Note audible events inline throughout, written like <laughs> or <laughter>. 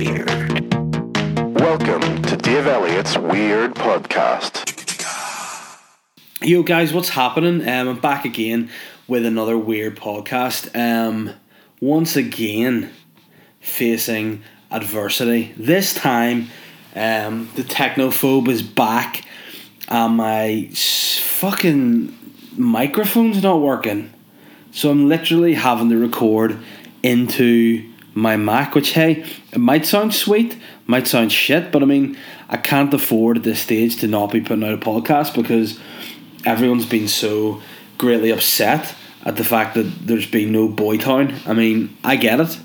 weird. Welcome to Dave Elliott's Weird Podcast. Yo guys, what's happening? Um, I'm back again with another weird podcast. Um, once again, facing adversity. This time, um, the technophobe is back, and my fucking microphone's not working. So I'm literally having to record into my Mac, which hey, it might sound sweet, might sound shit, but I mean, I can't afford at this stage to not be putting out a podcast because everyone's been so greatly upset at the fact that there's been no Boytown. I mean, I get it.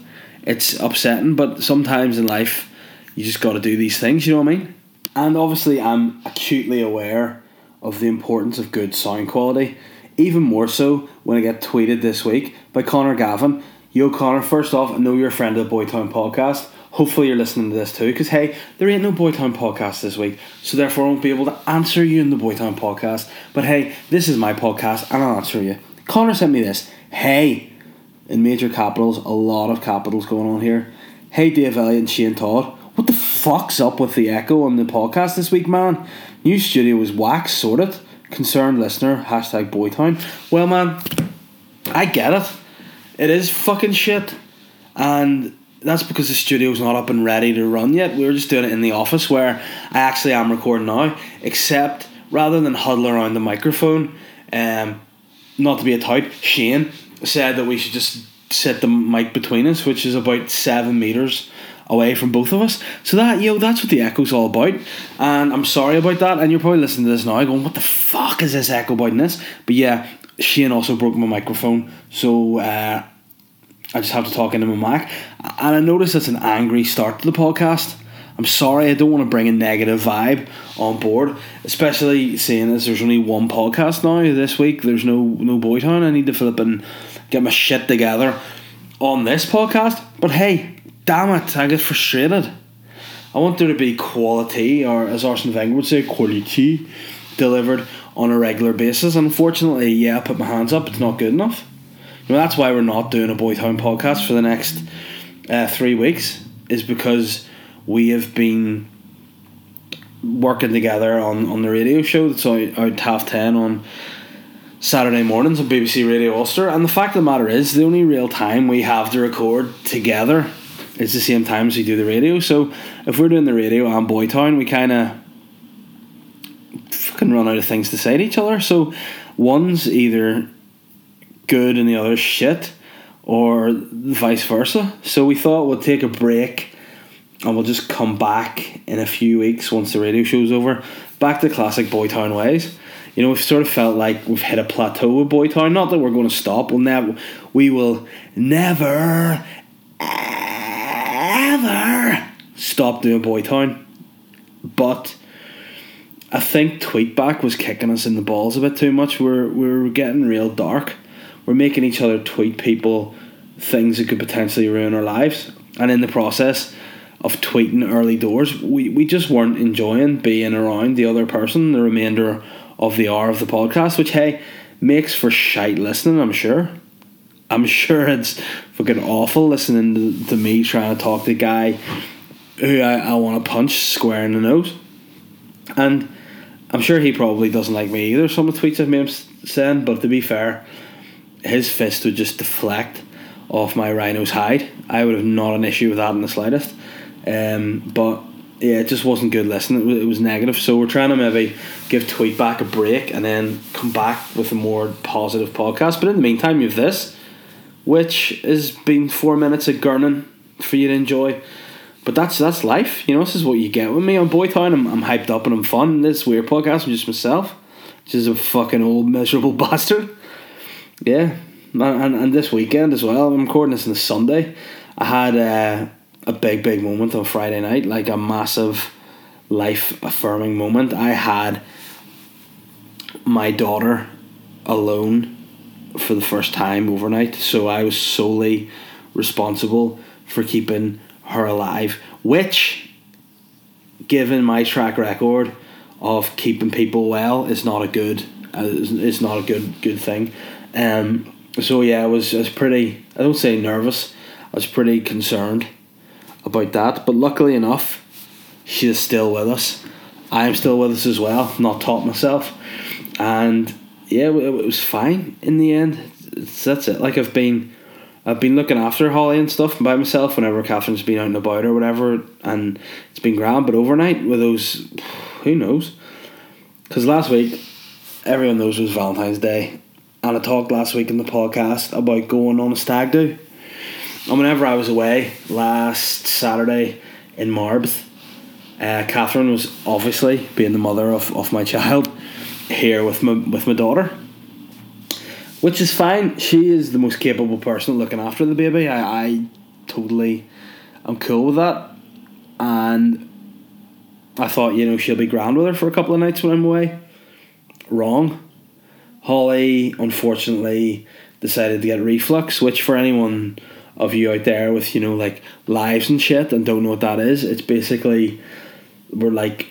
It's upsetting, but sometimes in life you just got to do these things, you know what I mean? And obviously, I'm acutely aware of the importance of good sound quality, even more so when I get tweeted this week by Connor Gavin. Yo, Connor, first off, I know you're a friend of the Boytown podcast. Hopefully, you're listening to this too, because hey, there ain't no Boytown podcast this week, so therefore I won't be able to answer you in the Boytown podcast. But hey, this is my podcast, and I'll answer you. Connor sent me this. Hey, in major capitals, a lot of capitals going on here. Hey, Dave Elliott and Shane Todd, what the fuck's up with the echo on the podcast this week, man? New studio is wax sorted. Concerned listener, hashtag Boytown. Well, man, I get it. It is fucking shit. And that's because the studio's not up and ready to run yet. We were just doing it in the office where I actually am recording now. Except rather than huddle around the microphone, um, not to be a type, Shane said that we should just set the mic between us, which is about seven meters away from both of us. So that yo, that's what the echo's all about. And I'm sorry about that. And you're probably listening to this now, going, "What the fuck is this echo about in this?" But yeah, Shane also broke my microphone, so uh, I just have to talk into my Mac. And I notice it's an angry start to the podcast. I'm sorry, I don't want to bring a negative vibe on board, especially seeing as there's only one podcast now this week. There's no no Boytown. I need to flip and get my shit together on this podcast. But hey, damn it, I get frustrated. I want there to be quality, or as Arsene Wenger would say, quality delivered on a regular basis. Unfortunately, yeah, I put my hands up. It's not good enough. You know, that's why we're not doing a Boytown podcast for the next uh, three weeks. Is because we have been working together on, on the radio show that's out, out half ten on Saturday mornings on BBC Radio Ulster. And the fact of the matter is, the only real time we have to record together is the same time as we do the radio. So if we're doing the radio and Boytown, we kind of fucking run out of things to say to each other. So one's either good and the other's shit, or vice versa. So we thought we'd take a break and we'll just come back in a few weeks once the radio show's over. Back to classic Boytown ways. You know, we've sort of felt like we've hit a plateau with Boytown. Not that we're going to stop. We'll never. We will never, ever stop doing Boytown. But I think Tweetback was kicking us in the balls a bit too much. We're we're getting real dark. We're making each other tweet people things that could potentially ruin our lives, and in the process of tweeting early doors, we, we just weren't enjoying being around the other person the remainder of the hour of the podcast, which hey makes for shite listening. I'm sure. I'm <laughs> sure it's fucking awful listening to, to me trying to talk to a guy who I, I want to punch square in the nose. And I'm sure he probably doesn't like me either, some of the tweets I've made him send, but to be fair, his fist would just deflect off my rhino's hide. I would have not an issue with that in the slightest. Um, but yeah, it just wasn't good listening. It was, it was negative. So we're trying to maybe give Tweet back a break and then come back with a more positive podcast. But in the meantime, you have this, which has been four minutes of gurning for you to enjoy. But that's that's life, you know. This is what you get with me on Boytown. I'm, I'm hyped up and I'm fun. This weird podcast, I'm just myself, just a fucking old miserable <laughs> bastard. Yeah, and, and, and this weekend as well. I'm recording this on Sunday. I had uh, a big big moment on Friday night, like a massive life affirming moment. I had my daughter alone for the first time overnight, so I was solely responsible for keeping her alive, which, given my track record of keeping people well, is not a good uh, is not a good good thing. Um, so yeah, I was I was pretty I don't say nervous, I was pretty concerned, about that. But luckily enough, she is still with us. I am still with us as well. Not taught myself, and yeah, it was fine in the end. That's it. Like I've been. I've been looking after Holly and stuff by myself whenever Catherine's been out and about or whatever, and it's been grand. But overnight with those, who knows? Because last week, everyone knows it was Valentine's Day, and I talked last week in the podcast about going on a stag do. And whenever I was away last Saturday in Marbs, uh, Catherine was obviously being the mother of, of my child here with my with my daughter, which is fine. She is the most capable person looking after the baby. I, I totally, I'm cool with that, and I thought you know she'll be grand with her for a couple of nights when I'm away. Wrong. Holly unfortunately decided to get reflux, which for anyone of you out there with you know like lives and shit and don't know what that is, it's basically we're like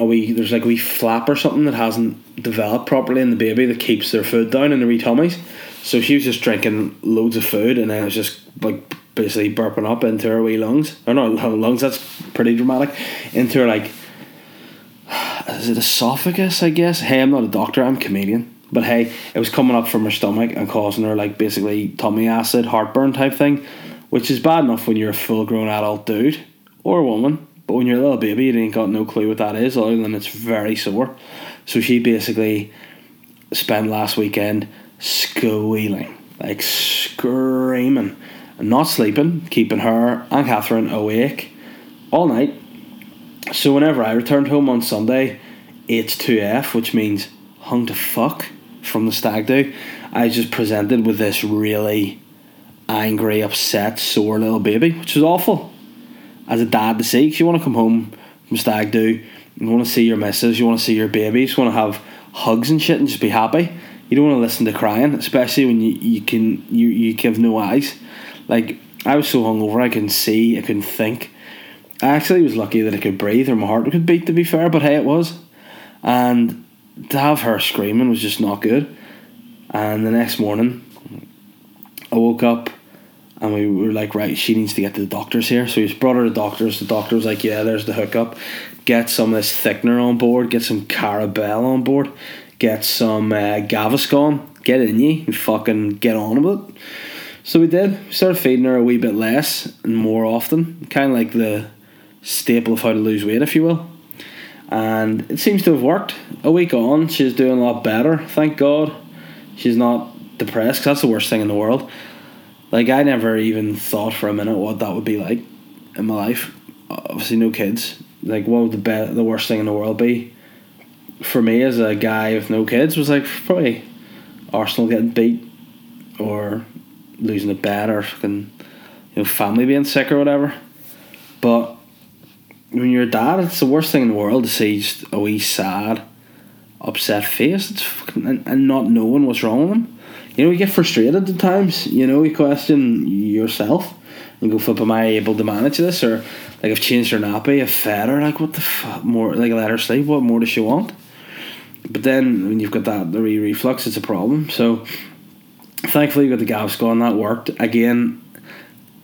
a wee there's like a wee flap or something that hasn't developed properly in the baby that keeps their food down in the wee tummies. So she was just drinking loads of food and then it was just like basically burping up into her wee lungs. Or not lungs, that's pretty dramatic. Into her like is it esophagus, I guess? Hey, I'm not a doctor, I'm a comedian. But hey, it was coming up from her stomach and causing her like basically tummy acid, heartburn type thing, which is bad enough when you're a full grown adult dude or a woman. But when you're a little baby, you ain't got no clue what that is, other than it's very sore. So she basically spent last weekend squealing, like screaming, and not sleeping, keeping her and Catherine awake all night. So whenever I returned home on Sunday, it's 2F, which means hung to fuck from the stag do, I was just presented with this really angry, upset, sore little baby, which was awful. As a dad to see, because you want to come home from stag do, you want to see your missus, you want to see your baby, you want to have hugs and shit and just be happy. You don't want to listen to crying, especially when you, you can you you have no eyes. Like I was so hungover, I couldn't see, I couldn't think. I actually was lucky that I could breathe or my heart could beat. To be fair, but hey, it was, and to have her screaming was just not good. And the next morning, I woke up and we were like, right, she needs to get to the doctors here. So we brought her to doctors. The doctor was like, yeah, there's the hookup. Get some of this thickener on board. Get some Carobel on board. Get some uh, Gaviscon. Get in you and fucking get on with it. So we did. We started feeding her a wee bit less and more often. Kind of like the staple of how to lose weight, if you will and it seems to have worked. A week on, she's doing a lot better. Thank God, she's not depressed. that's the worst thing in the world. Like I never even thought for a minute what that would be like in my life. Obviously, no kids. Like, what would the be- the worst thing in the world be? For me, as a guy with no kids, was like probably Arsenal getting beat, or losing a bet, or fucking you know family being sick or whatever. But when you're a dad, it's the worst thing in the world to see just a wee sad, upset face. It's fucking, and, and not knowing what's wrong with them. You know, you get frustrated at times. You know, you question yourself and go, "Flip, am I able to manage this?" Or like, I've changed her nappy, I've fed her. Like, what the fuck more? Like, let her sleep. What more does she want? But then when you've got that the re reflux, it's a problem. So thankfully, you got the Gaviscon that worked again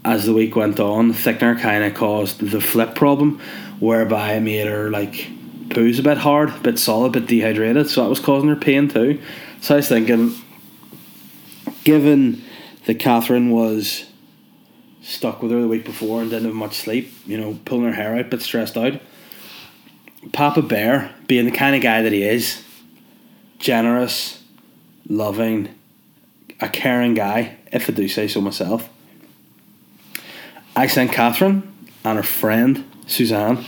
as the week went on, thickener kind of caused the flip problem, whereby it made her like poo's a bit hard, a bit solid, a bit dehydrated. So that was causing her pain too. So I was thinking, given that Catherine was stuck with her the week before and didn't have much sleep, you know, pulling her hair out, but stressed out. Papa Bear, being the kind of guy that he is, generous, loving, a caring guy, if I do say so myself I sent Catherine and her friend Suzanne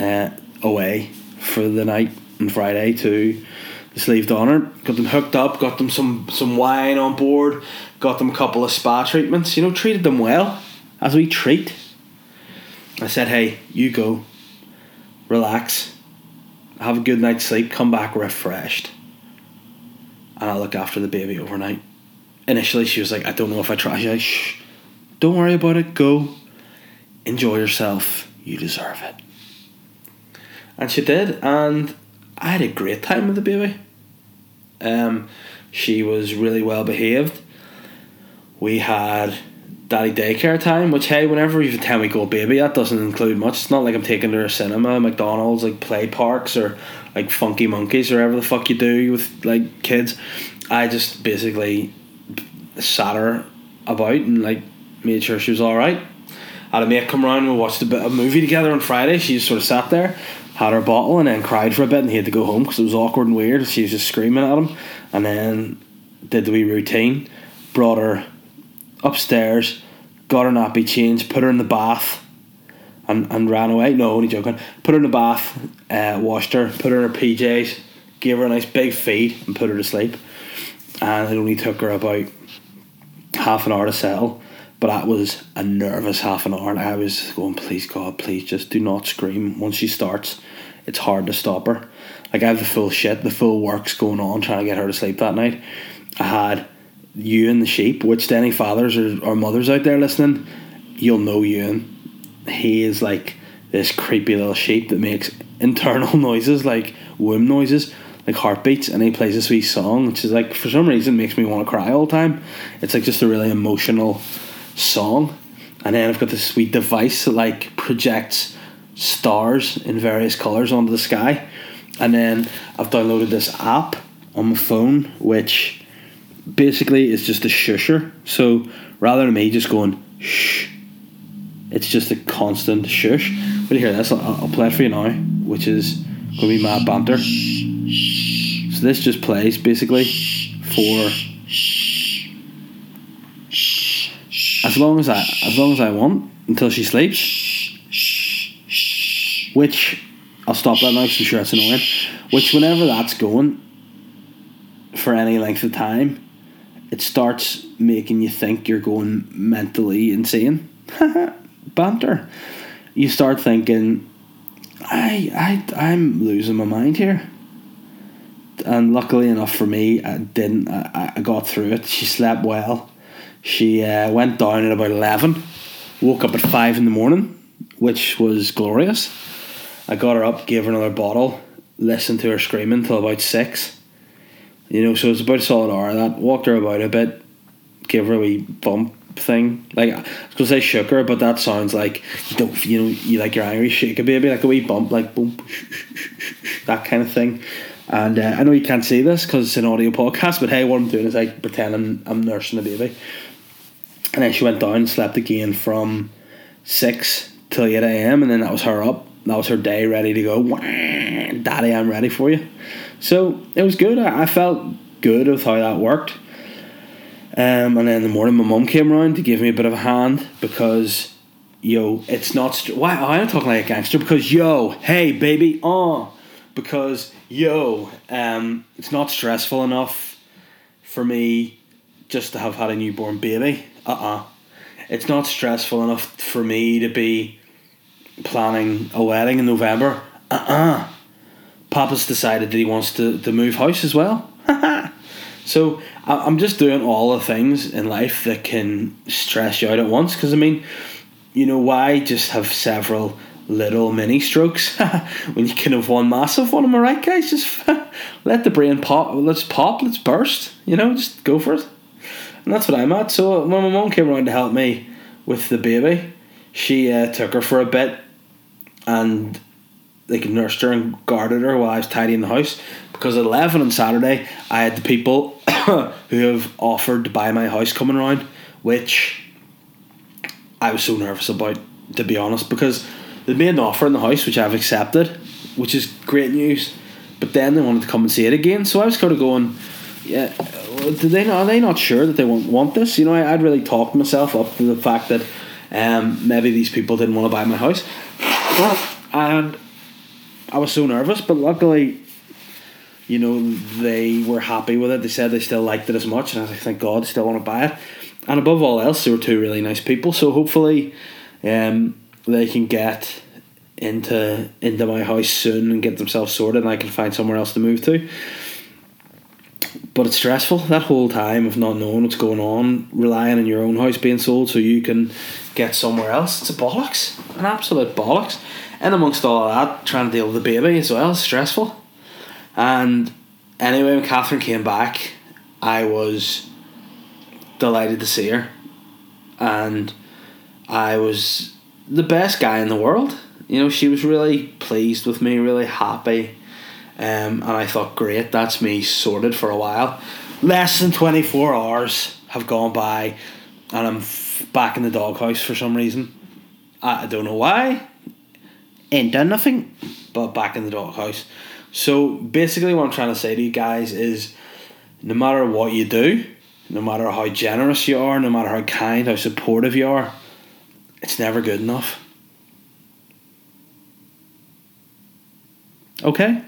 uh, away for the night on Friday to the Slieve Donard. Got them hooked up, got them some, some wine on board, got them a couple of spa treatments, you know, treated them well as we treat. I said, hey, you go, relax, have a good night's sleep, come back refreshed, and I'll look after the baby overnight. Initially, she was like, I don't know if I try. Like, shh don't worry about it. Go. Enjoy yourself. You deserve it. And she did, and I had a great time with the baby. Um, she was really well behaved. We had daddy daycare time, which hey, whenever you've a ten week old baby, that doesn't include much. It's not like I'm taking her to a cinema, McDonald's, like play parks or like funky monkeys or whatever the fuck you do with like kids. I just basically sat her about and like made sure she was alright. Had a mate come around, we watched a bit of a movie together on Friday. She just sort of sat there, had her bottle, and then cried for a bit, and he had to go home because it was awkward and weird. She was just screaming at him, and then did the wee routine, brought her upstairs, got her nappy changed, put her in the bath, and, and ran away. No, only joking. Put her in the bath, uh, washed her, put her in her PJs, gave her a nice big feed, and put her to sleep. And it only took her about half an hour to settle. But that was a nervous half an hour, and I was going, please God, please just do not scream. Once she starts, it's hard to stop her. Like I have the full shit, the full works going on trying to get her to sleep that night. I had Ewan the sheep, which to any fathers or, or mothers out there listening, you'll know Ewan. He is like this creepy little sheep that makes <laughs> internal noises like womb noises, like heartbeats, and he plays this wee song, which is like for some reason makes me want to cry all the time. It's like just a really emotional song. And then I've got this sweet device that like projects stars in various colours onto the sky. And then I've downloaded this app on my phone which basically is just a shusher. So rather than me just going shh, it's just a constant shush. You hear this? I'll, play it for you now, which is to be mad banter. So this just plays basically for as long as I as long as I want until she sleeps. Which I'll stop that now because I'm sure it's annoying. Which whenever that's going for any length of time, it starts making you think you're going mentally insane. <laughs> Banter. You start thinking, I I I'm losing my mind here. And luckily enough for me, I didn't. I, I got through it. She slept well. She uh, went down at about eleven. Woke up at five in the morning, which was glorious. I got her up, gave her another bottle, listened to her screaming till about six. You know, so it's about a solid hour. That walked her about a bit, gave her a wee bump thing. Like I was gonna say shook her, but that sounds like you don't. You know, you like your angry shake a baby, like a wee bump, like boom, <laughs> that kind of thing. And uh, I know you can't see this because it's an audio podcast, but hey, what I'm doing is like pretending I'm nursing a baby. And then she went down, slept again from six till eight a.m. and then that was her up. That was her day, ready to go. Daddy, I'm ready for you. So it was good. I, felt good with how that worked. Um, and then in the morning, my mum came around to give me a bit of a hand because, yo, it's not. St- Why I'm talking like a gangster? Because yo, hey baby, oh, because yo, um, it's not stressful enough for me just to have had a newborn baby. Uh uh It's not stressful enough for me to be planning a wedding in November. Uh uh Papa's decided that he wants to, to move house as well. <laughs> so I'm just doing all the things in life that can stress you out at once. Because I mean, you know, why just have several little mini strokes <laughs> when you can have one massive one? Am I right, guys? Just <laughs> let the brain pop. Let's pop. Let's burst. You know, just go for it. And that's what I'm at. So when my mum came around to help me with the baby, she uh, took her for a bit and like nursed her and guarded her while I was tidying the house. Because at eleven on Saturday, I had the people <coughs> who have offered to buy my house coming around, which I was so nervous about, to be honest, because they made an offer in the house which I've accepted, which is great news. But then they wanted to come and see it again, so I was kind of going, yeah. Do they are they not sure that they want want this? You know, I, I'd really talked myself up to the fact that um, maybe these people didn't want to buy my house, and I was so nervous. But luckily, you know, they were happy with it. They said they still liked it as much, and I was like, thank God, they still want to buy it. And above all else, they were two really nice people. So hopefully, um, they can get into into my house soon and get themselves sorted, and I can find somewhere else to move to. But it's stressful that whole time of not knowing what's going on, relying on your own house being sold so you can get somewhere else. It's a bollocks, an absolute bollocks. And amongst all that, trying to deal with the baby as well stressful. And anyway, when Catherine came back, I was delighted to see her. and I was the best guy in the world. You know, she was really pleased with me, really happy. Um, and I thought, great, that's me sorted for a while. Less than 24 hours have gone by, and I'm f- back in the doghouse for some reason. I, I don't know why. Ain't done nothing, but back in the doghouse. So basically, what I'm trying to say to you guys is no matter what you do, no matter how generous you are, no matter how kind, how supportive you are, it's never good enough. Okay?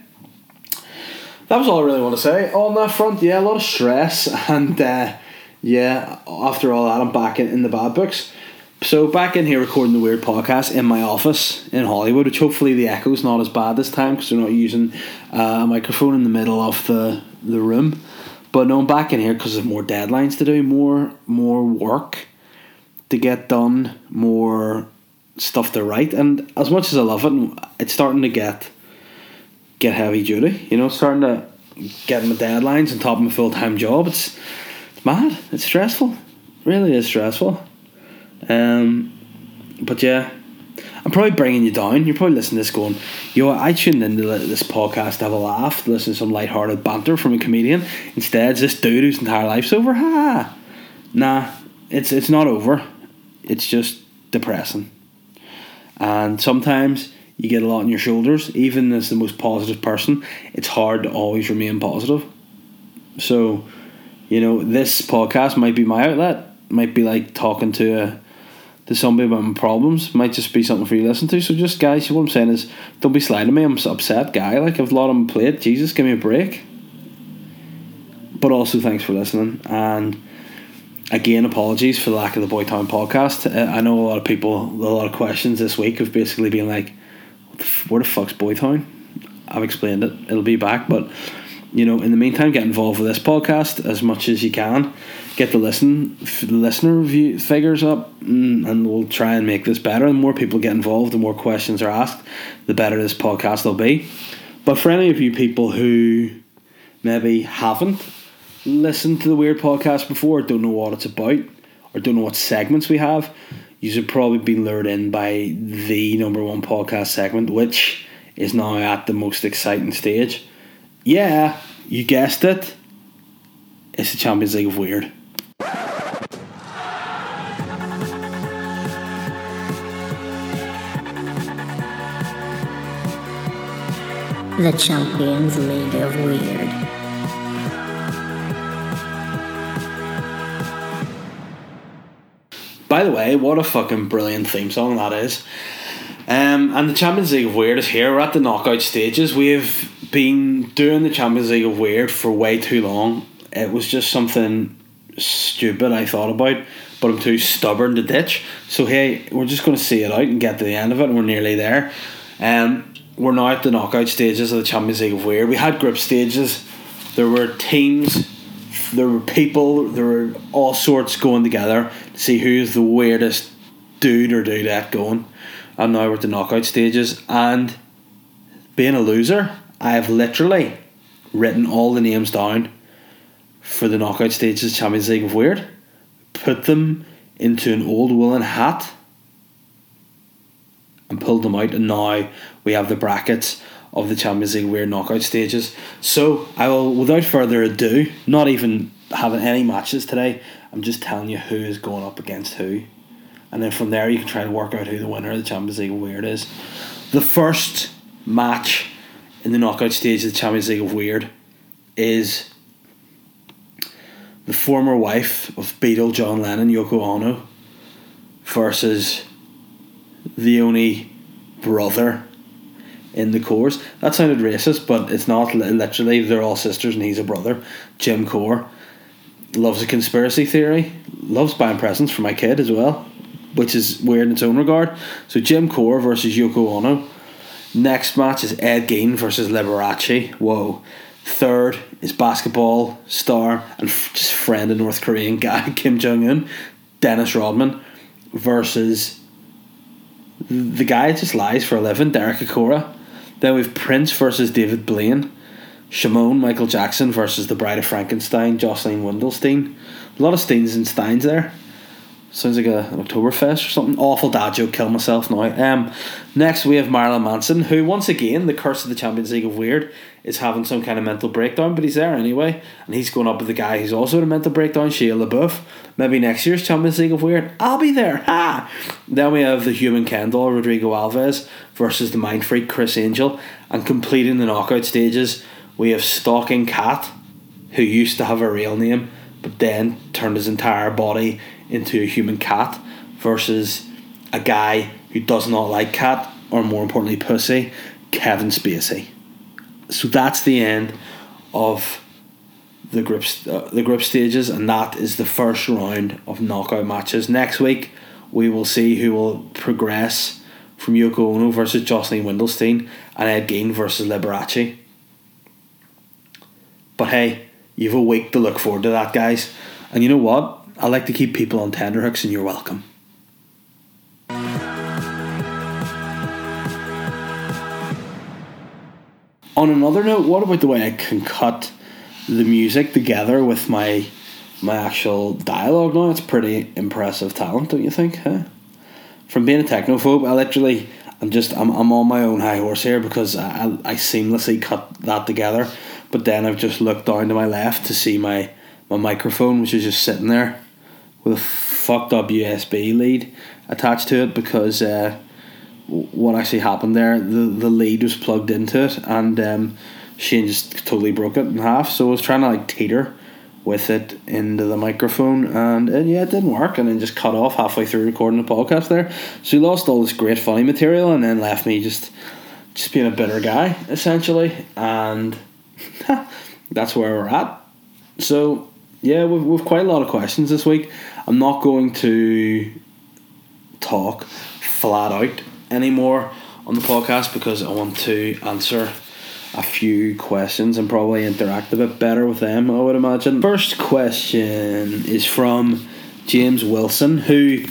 That was all I really want to say. On that front, yeah, a lot of stress, and uh, yeah, after all that, I'm back in, in the bad books. So back in here recording the weird podcast in my office in Holywood, which hopefully the echo's not as bad this time because they're not using uh, a microphone in the middle of the the room. But no, I'm back in here because there's more deadlines to do, more more work to get done, more stuff to write, and as much as I love it, it's starting to get get heavy duty. You know, starting to get my deadlines on top of my full time job. It's it's mad. It's stressful. Really is stressful. Um, but yeah, I'm probably bringing you down. You're probably listening to this going, yo, I tuned into this podcast to have a laugh, listen to some light-hearted banter from a comedian. Instead, it's this dude whose entire life's over. Ha! Nah, it's it's not over. It's just depressing. And sometimes you get a lot on your shoulders. Even as the most positive person, it's hard to always remain positive. So, you know, this podcast might be my outlet. Might be like talking to a to somebody about my problems might just be something for you to listen to. So just guys, what I'm saying is, don't be sliding me. I'm upset guy. Like I've a lot on my plate. Jesus, give me a break. But also, thanks for listening. And again, apologies for the lack of the Boytown podcast. Uh, I know a lot of people, a lot of questions this week have basically been like, "Where the fuck's Boytown?" I've explained it. It'll be back, but you know, in the meantime, get involved with this podcast as much as you can. Get the listen, the listener view figures up, mm, and we'll try and make this better. The more people get involved, the more questions are asked, the better this podcast will be. But for any of you people who maybe haven't listened to the Weird Podcast before, don't know what it's about, or don't know what segments we have, you should probably be lured in by the number one podcast segment, which is now at the most exciting stage. Yeah, you guessed it. It's the Champions League of Weird. The Champions League of Weird. By the way, what a fucking brilliant theme song that is. Um, and the Champions League of Weird is here. We're at the knockout stages. We've been doing the Champions League of Weird for way too long. It was just something stupid I thought about, but I'm too stubborn to ditch. So hey, we're just going to see it out and get to the end of it, and we're nearly there. Um, we're now at the knockout stages of the Champions League of Weird. We had group stages. There were teams. There were people. There were all sorts going together to see who's the weirdest dude or dudette going. And now we're at the knockout stages. And being a loser, I have literally written all the names down for the knockout stages of Champions League of Weird, put them into an old woolen hat, and pulled them out. And now we have the brackets of the Champions League Weird knockout stages. So I will, without further ado, not even having any matches today, I'm just telling you who is going up against who. And then from there, you can try and work out who the winner of the Champions League of Weird is. The first match in the knockout stage of the Champions League of Weird is the former wife of Beatle John Lennon, Yoko Ono, versus the only brother in the Corrs. That sounded racist, but it's not literally. They're all sisters and he's a brother. Jim Corr loves a conspiracy theory, loves buying presents for my kid as well, which is weird in its own regard. So Jim Corr versus Yoko Ono. Next match is Ed Gein versus Liberace. Whoa. Third is basketball star and f- just friend of North Korean <laughs> guy Kim Jong Un, Dennis Rodman, versus the guy that just lies for a living, Derek Acorah. Then we've Prince versus David Blaine. Shimon Michael Jackson versus the Bride of Frankenstein, Jocelyn Wildenstein. A lot of Steins and Steins there. Sounds like a, an Oktoberfest or something. Awful dad joke. Kill myself now. Um, next we have Marilyn Manson, who once again, the curse of the Champions League of Weird, is having some kind of mental breakdown, but he's there anyway, and he's going up with the guy who's also in a mental breakdown, Shia LaBeouf. Maybe next year's Champions League of Weird, I'll be there. Ha! Then we have the human Ken doll, Rodrigo Alves, versus the mind freak Criss Angel, and completing the knockout stages, we have Stalking Cat, who used to have a real name, but then turned his entire body into a human cat, versus a guy who does not like cat, or more importantly, pussy, Kevin Spacey. So that's the end of the group uh, the group stages, and that is the first round of knockout matches. Next week, we will see who will progress from Yoko Ono versus Jocelyn Wildenstein and Ed Gein versus Liberace. But hey, you've a week to look forward to that, guys. And you know what? I like to keep people on tenterhooks, and you're welcome. On another note, what about the way I can cut the music together with my my actual dialogue now? It's pretty impressive talent, don't you think? Huh? From being a technophobe, I literally I'm just I'm, I'm on my own high horse here because I, I seamlessly cut that together. But then I've just looked down to my left to see my my microphone, which is just sitting there with a fucked up USB lead attached to it because uh, what actually happened there, the, the lead was plugged into it and um, Shane just totally broke it in half. So I was trying to like teeter with it into the microphone and uh, yeah, it didn't work and then just cut off halfway through recording the podcast there. So he lost all this great funny material and then left me just just being a bitter guy essentially and <laughs> that's where we're at. So yeah, we've, we've quite a lot of questions this week. I'm not going to talk flat out anymore on the podcast because I want to answer a few questions and probably interact a bit better with them, I would imagine. First question is from James Wilson, who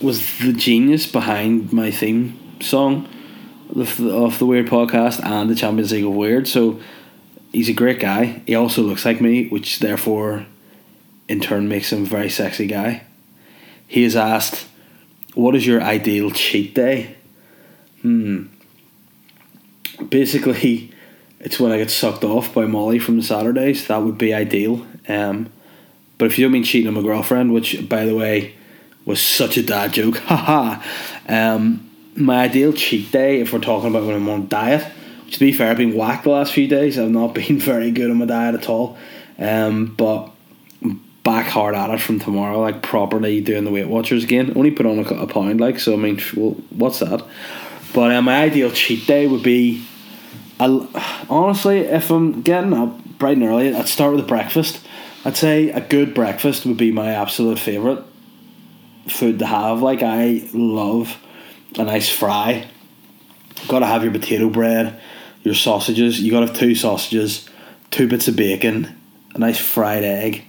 was the genius behind my theme song of the, Weird podcast and the Champions League of Weird. So he's a great guy. He also looks like me, which therefore in turn makes him a very sexy guy. He has asked, What is your ideal cheat day? Hmm. Basically, it's when I get sucked off by Molly from the Saturdays. That would be ideal. Um, but if you don't mean cheating on my girlfriend, which by the way was such a dad joke, <laughs> haha. um, my ideal cheat day, if we're talking about when I'm on diet, which to be fair, I've been whacked the last few days. I've not <laughs> been very good on my diet at all. Um, but back hard at it from tomorrow, like properly doing the Weight Watchers again. Only put on a, a pound, like so. I mean, well, what's that? But uh, my ideal cheat day would be, I, honestly, if I'm getting up bright and early, I'd start with a breakfast. I'd say a good breakfast would be my absolute favorite food to have. Like I love a nice fry. Got to have your potato bread, your sausages. You got to have two sausages, two bits of bacon, a nice fried egg.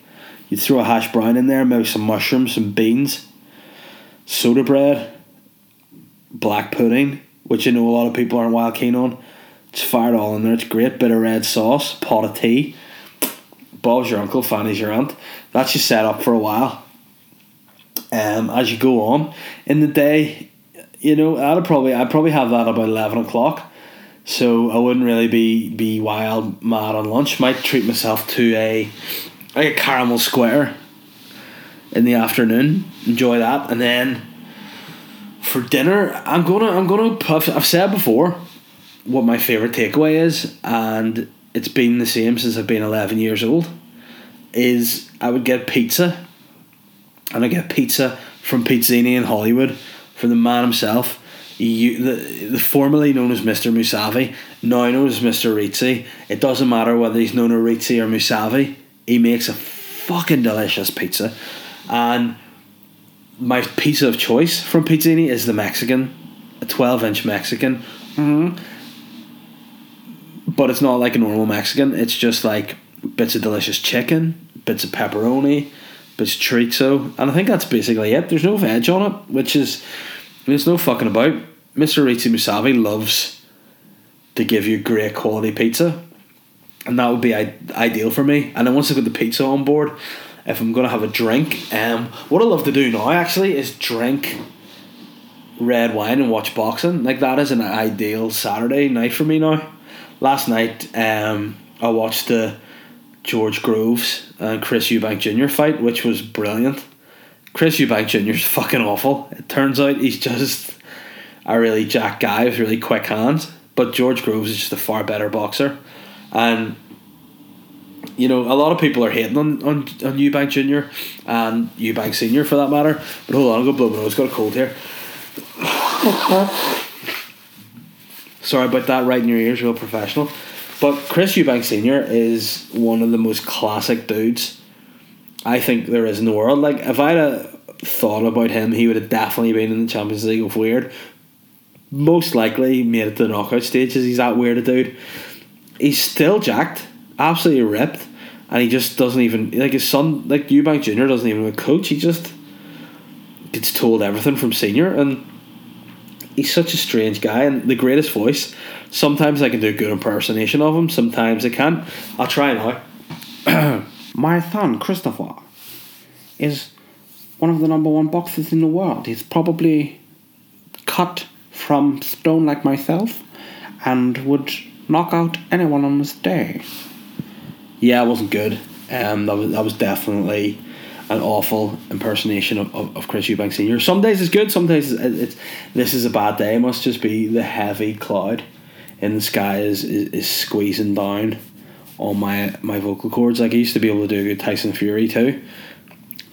You throw a hash brown in there, maybe some mushrooms, some beans, soda bread, black pudding, which I know a lot of people aren't wild keen on. Just fire it all in there. It's great. Bit of red sauce, pot of tea. Bob's your uncle, Fanny's your aunt. That's just set up for a while. Um, as you go on in the day, you know, I'd probably I'd probably have that about eleven o'clock. So I wouldn't really be be wild mad on lunch. Might treat myself to a like a caramel square in the afternoon. Enjoy that, and then for dinner, I'm gonna I'm gonna I've, I've said before what my favorite takeaway is, and it's been the same since I've been eleven years old. Is I would get pizza, and I get pizza from Pizzini in Holywood from the man himself. You, the, the formerly known as Mr. Musavi, now known as Mr. Rizzi. It doesn't matter whether he's known as Rizzi or Musavi. He makes a fucking delicious pizza, and my pizza of choice from Pizzini is the Mexican, a twelve inch Mexican. Mm-hmm. But it's not like a normal Mexican. It's just like bits of delicious chicken, bits of pepperoni, bits of chorizo, and I think that's basically it. There's no veg on it, which is there's no fucking about. Mr. Rizzi Musavi loves to give you great quality pizza, and that would be ideal for me. And then once I've got the pizza on board, if I'm gonna have a drink. Um, what I love to do now actually is drink red wine and watch boxing. Like that is an ideal Saturday night for me now. Last night, um, I watched the George Groves and Chris Eubank Jr. fight, which was brilliant. Chris Eubank Jr. is fucking awful. It turns out he's just a really jack guy with really quick hands. But George Groves is just a far better boxer. And you know, a lot of people are hating on, on, on Eubank Jr. and Eubank Sr. for that matter. But hold on, I'll go blow my nose, got a cold here. Sorry about that, right in your ears, real professional. But Chris Eubank Sr. is one of the most classic dudes I think there is in the world. Like, if I'd have thought about him, he would have definitely been in the Champions League of Weird. Most likely made it to the knockout stages. He's that weird a dude. He's still jacked, absolutely ripped, and he just doesn't even like his son, like Eubank Jr. doesn't even coach. He just gets told everything from senior, and he's such a strange guy and the greatest voice. Sometimes I can do a good impersonation of him. Sometimes I can't. I'll try now. <clears throat> My son, Christopher, is one of the number one boxers in the world. He's probably cut from stone like myself and would knock out anyone on his day. Yeah, it wasn't good. Um, that was that was definitely an awful impersonation of, of, of Chris Eubank Senior. Some days it's good, some days it's, it's this is a bad day. It must just be the heavy cloud in the sky is, is, is squeezing down on my my vocal cords. Like I used to be able to do a good Tyson Fury too.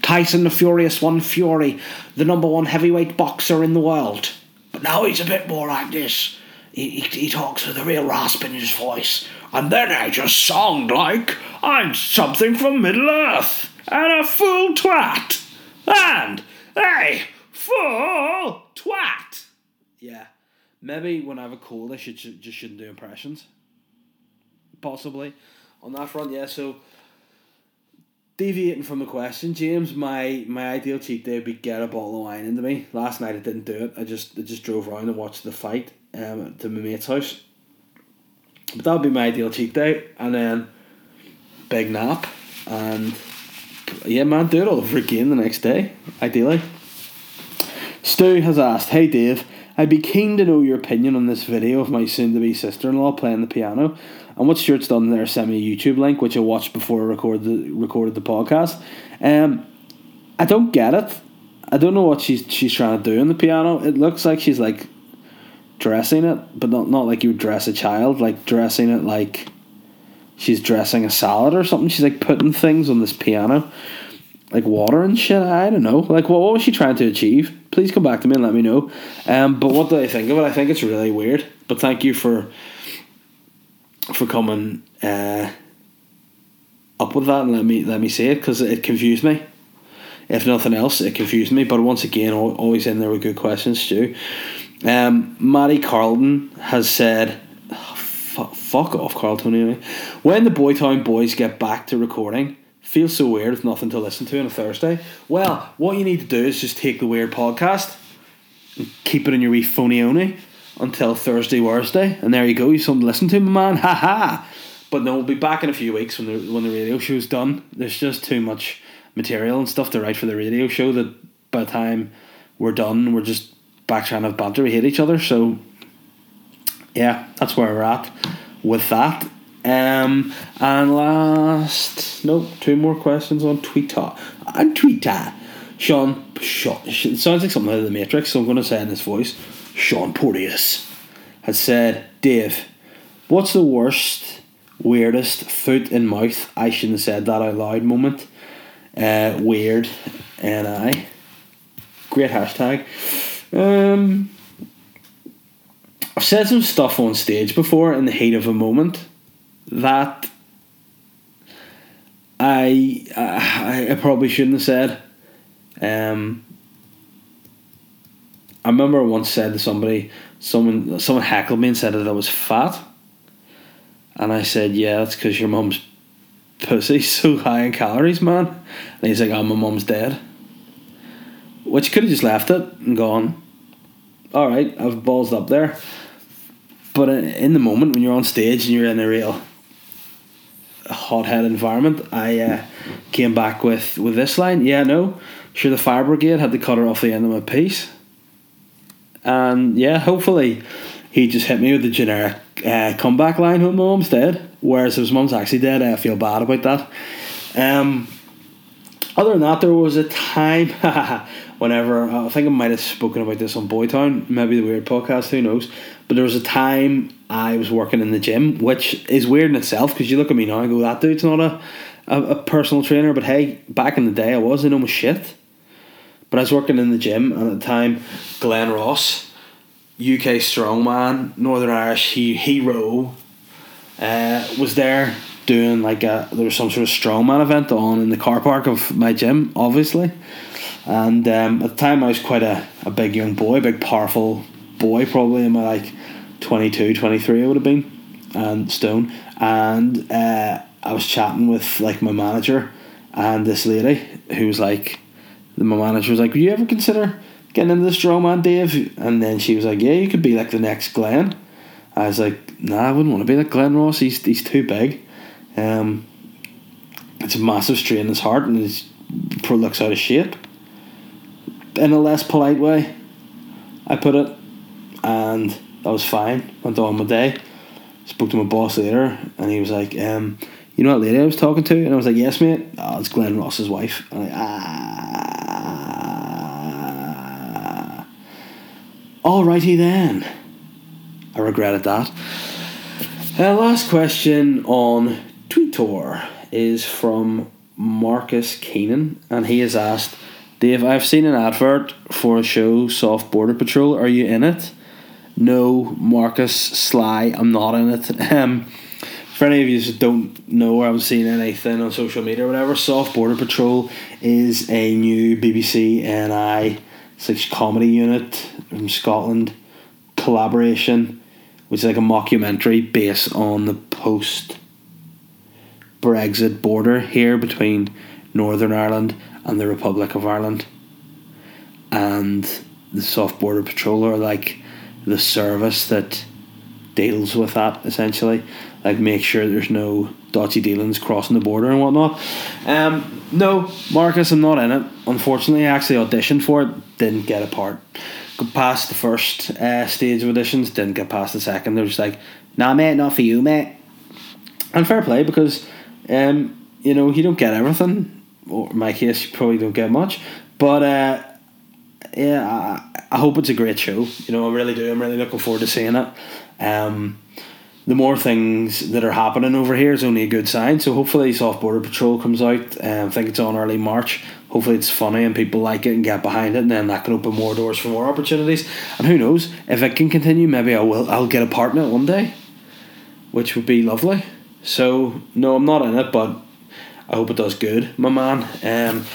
Tyson the Furious One Fury, the number one heavyweight boxer in the world. But now he's a bit more like this. He, he, talks with a real rasp in his voice. And then I just sound like I'm something from Middle Earth. And a fool twat. And a fool twat. Yeah. Maybe when I have a cold, I should, should just shouldn't do impressions. Possibly. On that front, yeah, so deviating from the question, James, my my ideal cheat day would be get a bottle of wine into me. Last night I didn't do it. I just I just drove around and watched the fight um, to my mate's house. But that would be my ideal cheat day, and then big nap, and yeah, man, do it all over again the next day, ideally. Stu has asked, "Hey Dave, I'd be keen to know your opinion on this video of my soon-to-be sister-in-law playing the piano." And what Stuart's done there sent me a YouTube link, which I watched before I recorded the, recorded the podcast. Um, I don't get it. I don't know what she's she's trying to do on the piano. It looks like she's like dressing it, but not not like you would dress a child, like dressing it like she's dressing a salad or something. She's like putting things on this piano, like water and shit. I don't know. Like what, what was she trying to achieve? Please come back to me and let me know. Um, but what do I think of it? I think it's really weird. But thank you for for coming uh, up with that and let me let me say it because it confused me. If nothing else, it confused me. But once again, al- always in there with good questions, Stu. Um, Maddie Carlton has said, fu- "Fuck off, Carlton." Anyway, when the Boytown Boys get back to recording, feels so weird with nothing to listen to on a Thursday. Well, what you need to do is just take the weird podcast and keep it in your wee phony until Thursday, Thursday, and there you go. You something to listen to, my man. <laughs> Ha ha. But no, we'll be back in a few weeks when the when the radio show's done. There's just too much material and stuff to write for the radio show that by the time we're done, we're just back trying to banter. We hate each other, so yeah, that's where we're at with that. Um, and last, nope, two more questions on Twitter. On Twitter, Sean, Sean, it sounds like something out of the Matrix, so I'm going to say in this voice. Sean Porteous has said, Dave, what's the worst, weirdest foot in mouth? I shouldn't have said that out loud moment. Uh, weird, and I. Great hashtag. Um, I've said some stuff on stage before in the heat of a moment that I I, I probably shouldn't have said. Um, I remember I once said to somebody, someone someone heckled me and said that I was fat, and I said, "Yeah, that's because your mum's pussy's <laughs> so high in calories, man." And he's like, "Oh, my mum's dead," which could have just left it and gone. All right, I've ballsed up there, but in- the moment when you're on stage and you're in a real hothead environment, I uh, came back with with this line. Yeah, no, sure. The fire brigade had to cut her off the end of my piece, and yeah, hopefully, he just hit me with the generic uh, comeback line. When my mum's dead, whereas his mum's actually dead, I feel bad about that. Um, other than that, there was a time <laughs> whenever I think I might have spoken about this on Boytown, maybe the weird podcast, who knows. But there was a time I was working in the gym, which is weird in itself because you look at me now and go, that dude's not a, a, a personal trainer. But hey, back in the day, I was, I know my shit. But I was working in the gym, and at the time, Glenn Ross, UK strongman, Northern Irish he, hero, uh, was there doing like a there was some sort of strongman event on in the car park of my gym, obviously. And um, at the time, I was quite a, a big young boy, a big powerful boy, probably in my like 22, 23, I would have been, and stone. And uh, I was chatting with like my manager and this lady who was like, my manager was like, "Would you ever consider getting into the strongman, Dave?" And then she was like, "Yeah, you could be like the next Glenn." I was like, "Nah, I wouldn't want to be like Glenn Ross. He's he's too big. Um, it's a massive strain in his heart, and he looks out of shape." In a less polite way, I put it, and that was fine. Went on my day. Spoke to my boss later, and he was like, um, "You know what lady I was talking to?" And I was like, "Yes, mate. Oh, it's Glenn Ross's wife." And like, ah. Alrighty then. I regretted that. Uh, last question on Twitter is from Marcus Keenan, and he has asked, Dave, I've seen an advert for a show, Soft Border Patrol. Are you in it? No, Marcus Sly, I'm not in it. <laughs> Um, for any of you who don't know or haven't seen anything on social media or whatever, Soft Border Patrol is a new BBC NI six comedy unit from Scotland collaboration, which is like a mockumentary based on the post Brexit border here between Northern Ireland and the Republic of Ireland. And the Soft Border Patrol are like the service that deals with that essentially. Like make sure there's no dodgy dealings crossing the border and whatnot. Um, no, Marcus, I'm not in it. Unfortunately, I actually auditioned for it, didn't get a part. Got past the first uh, stage of auditions, didn't get past the second. They're just like, nah, mate, not for you, mate. And fair play because, um, you know, you don't get everything. Or in my case, you probably don't get much. But uh, yeah, I, I hope it's a great show. You know, I really do. I'm really looking forward to seeing it. Um, the more things that are happening over here is only a good sign. So hopefully, Soft Border Patrol comes out. Um, I think it's on early March. Hopefully, it's funny and people like it and get behind it, and then that can open more doors for more opportunities. And who knows if it can continue? Maybe I will. I'll get a part in it one day, which would be lovely. So no, I'm not in it, but I hope it does good, my man. Um,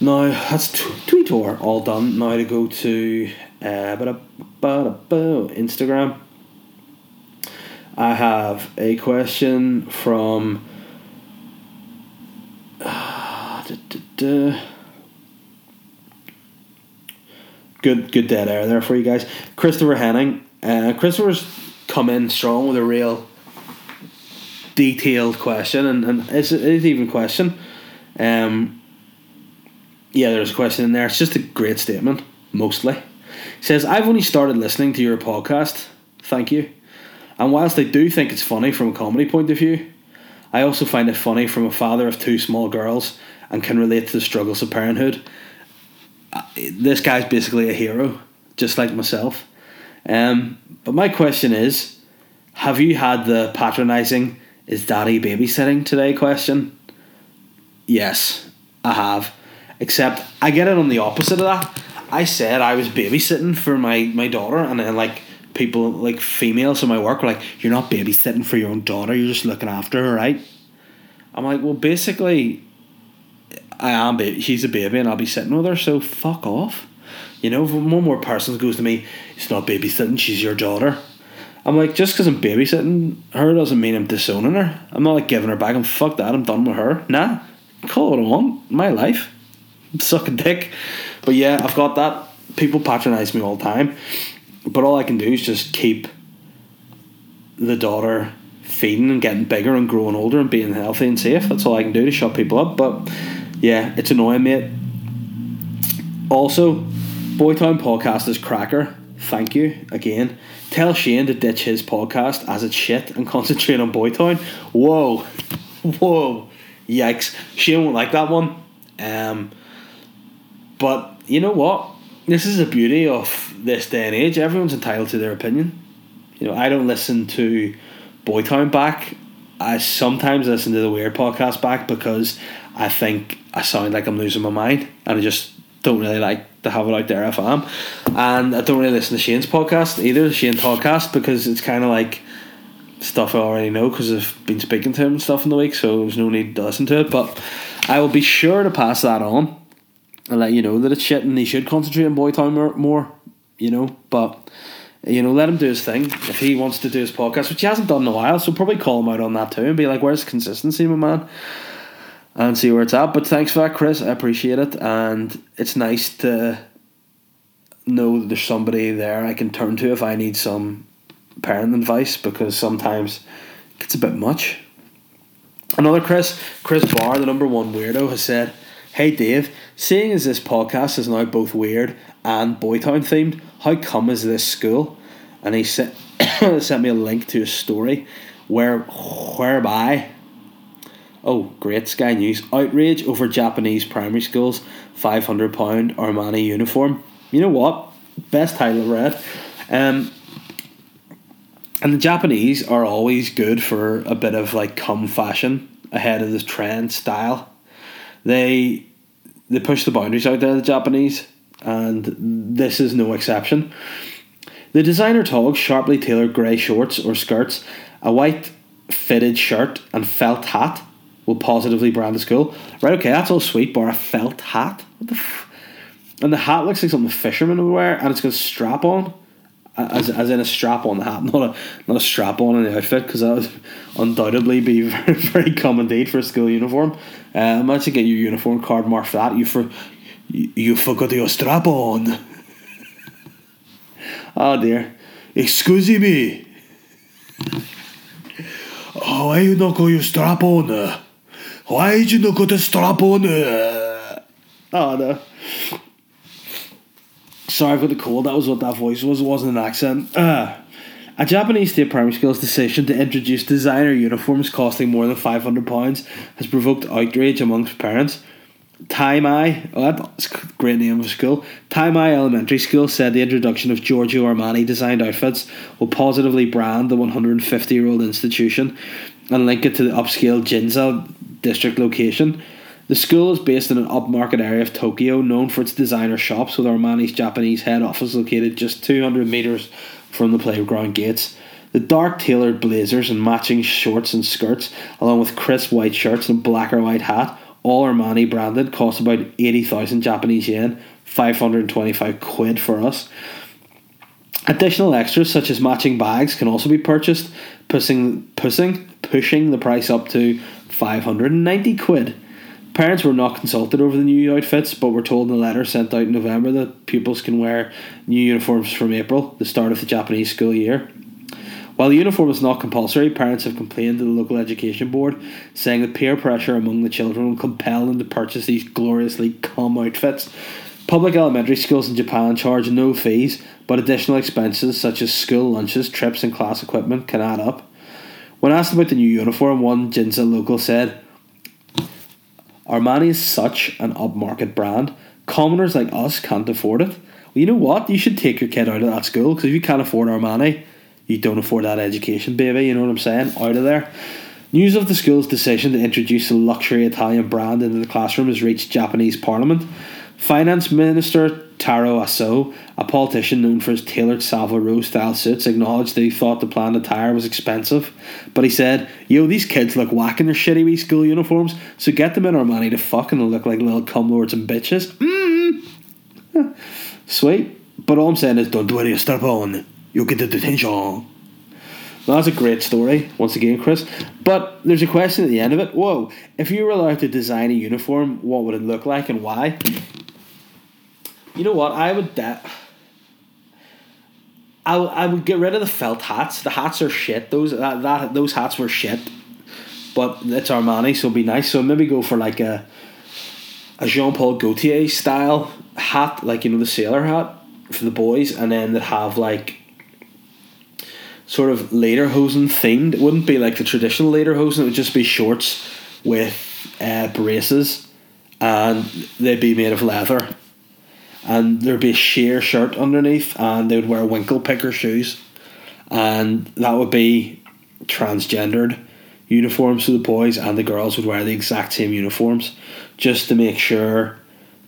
now that's t- Twitter all done. Now to go to uh, Instagram. I have a question from. Uh, da, da, da. Good, good dead air there for you guys. Christopher Henning. Uh, Christopher's come in strong with a real detailed question, and, and it's, it's even question. Um, yeah, there's a question in there. It's just a great statement, mostly. He says, I've only started listening to your podcast. Thank you. And whilst I do think it's funny from a comedy point of view, I also find it funny from a father of two small girls and can relate to the struggles of parenthood. This guy's basically a hero, just like myself. Um, but my question is have you had the patronising, is daddy babysitting today question? Yes, I have. Except I get it on the opposite of that. I said I was babysitting for my, my daughter, and then like people like females in my work were like, "You're not babysitting for your own daughter. You're just looking after her, right?" I'm like, "Well, basically, I am. Ba- she's a baby, and I'll be sitting with her. So fuck off." You know, one more person goes to me, "It's not babysitting. She's your daughter." I'm like, just because I'm babysitting her doesn't mean I'm disowning her. I'm not like giving her back I'm fuck that. I'm done with her. Nah, call it what I want. My life. Suck a dick. But yeah, I've got that. People patronize me all the time. But all I can do is just keep the daughter feeding and getting bigger and growing older and being healthy and safe. That's all I can do to shut people up. But yeah, it's annoying, mate. Also, Boytown podcast is cracker. Thank you again. Tell Shane to ditch his podcast as it's shit and concentrate on Boytown. Whoa, <laughs> whoa, yikes! Shane won't like that one. Um, but you know what? This is the beauty of this day and age. Everyone's entitled to their opinion. You know, I don't listen to Boytown back. I sometimes listen to the Weird podcast back because I think I sound like I'm losing my mind, and I just don't really like to have it out there am. And I don't really listen to Shane's podcast either, the Shane podcast, because it's kind of like stuff I already know because I've been speaking to him and stuff in the week, so there's no need to listen to it. But I will be sure to pass that on and let you know that it's shit and he should concentrate on Boytown more, more you know. But you know, let him do his thing. If he wants to do his podcast, which he hasn't done in a while, so probably call him out on that too and be like, "Where's consistency, my man?" And see where it's at. But thanks for that, Chris. I appreciate it, and it's nice to know that there's somebody there I can turn to if I need some parent advice because sometimes it's a bit much. Another Chris, Chris Barr, the number one weirdo, has said, Hey Dave, seeing as this podcast is now both weird and Boytown themed, how come is this school? And he sent, <coughs> sent me a link to a story where whereby Oh, great Sky News. Outrage over Japanese primary schools £500 Armani uniform. You know what? Best title read. Um, and the Japanese are always good for a bit of like cum fashion ahead of the trend style. They they push the boundaries out there, the Japanese, and this is no exception. The designer togs sharply tailored grey shorts or skirts, a white fitted shirt, and felt hat will positively brand the school. Right, okay, that's all sweet, but a felt hat? The f- and the hat looks like something fishermen would wear, and it's got a strap on, as, as in a strap on the hat, <laughs> not a not a strap on in the outfit, because that would undoubtedly be <laughs> very, very common indeed for a school uniform. Uh, imagine get your uniform card marked that. You for you, you forgot your strap on. oh <laughs> dear, excuse me. Oh, why you not got your strap on? Why did you not got the strap on? Oh no. Sorry for the cold. That was what that voice was. It wasn't an accent. Uh, a Japanese state primary school's decision to introduce designer uniforms costing more than five hundred pounds has provoked outrage amongst parents. Taimei, oh, that's a great name of a school. Taimei Elementary School said the introduction of Giorgio Armani designed outfits will positively brand the 150 year old institution and link it to the upscale Ginza district location. The school is based in an upmarket area of Tokyo, known for its designer shops, with Armani's Japanese head office located just 200 metres from the playground gates. The dark tailored blazers and matching shorts and skirts, along with crisp white shirts and black or white hat, all Armani branded, cost about 80,000 Japanese yen, 525 quid for us. Additional extras such as matching bags can also be purchased, pushing, pushing, pushing the price up to 590 quid. Parents were not consulted over the new outfits, but were told in a letter sent out in November that pupils can wear new uniforms from April, the start of the Japanese school year. While the uniform is not compulsory, parents have complained to the local education board, saying that peer pressure among the children will compel them to purchase these gloriously cum outfits. Public elementary schools in Japan charge no fees, but additional expenses such as school lunches, trips, and class equipment can add up. When asked about the new uniform, one Ginza local said, Armani is such an upmarket brand. Commoners like us can't afford it. Well, you know what? You should take your kid out of that school because if you can't afford Armani, you don't afford that education, baby. You know what I'm saying? Out of there. News of the school's decision to introduce a luxury Italian brand into the classroom has reached Japanese parliament. Finance Minister Taro Aso, a politician known for his tailored Savile Row style suits, acknowledged that he thought the planned attire was expensive. But he said, Yo, these kids look whack in their shitty wee school uniforms, so get them in Armani to fuck and they'll look like little cumlords and bitches. Mm. <laughs> Sweet. But all I'm saying is, don't worry, strap on. You'll get the detention. That's a great story, once again, Chris. But there's a question at the end of it. Whoa, if you were allowed to design a uniform, what would it look like and why? You know what? I would. De- I, I would get rid of the felt hats. The hats are shit. Those that, that those hats were shit. But it's Armani, so it'd be nice. So maybe go for like a a Jean Paul Gaultier style hat, like you know the sailor hat for the boys, and then they'd have like sort of lederhosen themed. It wouldn't be like the traditional lederhosen. It would just be shorts with uh, braces, and they'd be made of leather. And there'd be a sheer shirt underneath, and they would wear winkle picker shoes, and that would be transgendered uniforms for the boys, and the girls would wear the exact same uniforms, just to make sure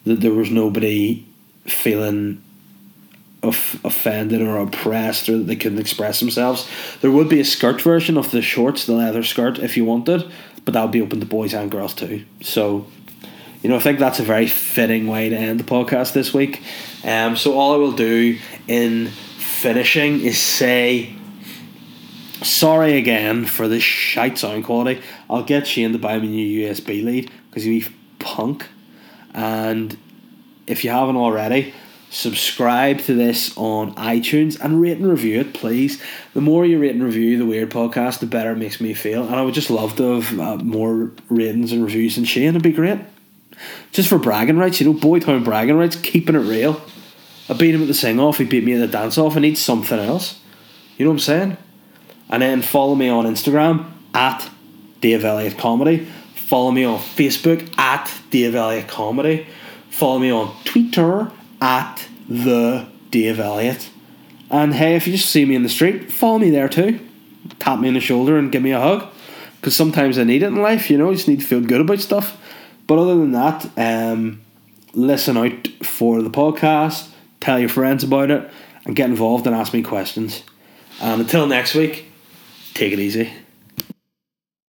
that there was nobody feeling of offended or oppressed or that they couldn't express themselves. There would be a skirt version of the shorts, the leather skirt, if you wanted, but that would be open to boys and girls too. So, you know, I think that's a very fitting way to end the podcast this week. Um, so all I will do in finishing is say sorry again for the shite sound quality. I'll get Shane to buy me a new USB lead because he's punk. And if you haven't already, subscribe to this on iTunes and rate and review it, please. The more you rate and review the Weird Podcast, the better it makes me feel. And I would just love to have uh, more ratings and reviews than Shane. It'd be great. Just for bragging rights, you know, Boytown bragging rights, keeping it real. I beat him at the sing off, he beat me at the dance off, I need something else. You know what I'm saying? And then follow me on Instagram at Dave Elliott Comedy. Follow me on Facebook at Dave Elliott Comedy. Follow me on Twitter at the Dave Elliott. And hey, if you just see me in the street, follow me there too. Tap me on the shoulder and give me a hug. Because sometimes I need it in life, you know, you just need to feel good about stuff. But other than that, um, listen out for the podcast, tell your friends about it, and get involved and ask me questions. And until next week, take it easy.